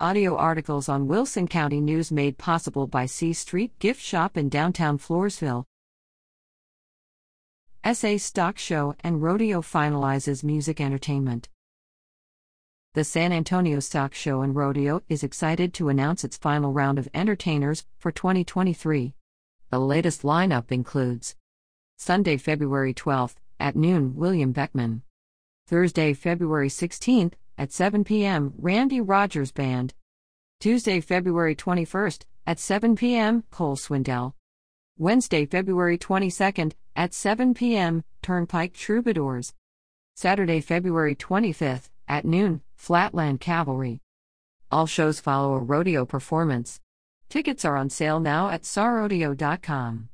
Audio articles on Wilson County News made possible by C Street Gift Shop in downtown Floresville. SA Stock Show and Rodeo finalizes music entertainment. The San Antonio Stock Show and Rodeo is excited to announce its final round of entertainers for 2023. The latest lineup includes Sunday, February 12th, at noon, William Beckmann. Thursday, February 16th, at 7 p.m., Randy Rogers Band. Tuesday, February 21st, at 7 p.m., Cole Swindell. Wednesday, February 22nd, at 7 p.m., Turnpike Troubadours. Saturday, February 25th, at noon, Flatland Cavalry. All shows follow a rodeo performance. Tickets are on sale now at sarodeo.com.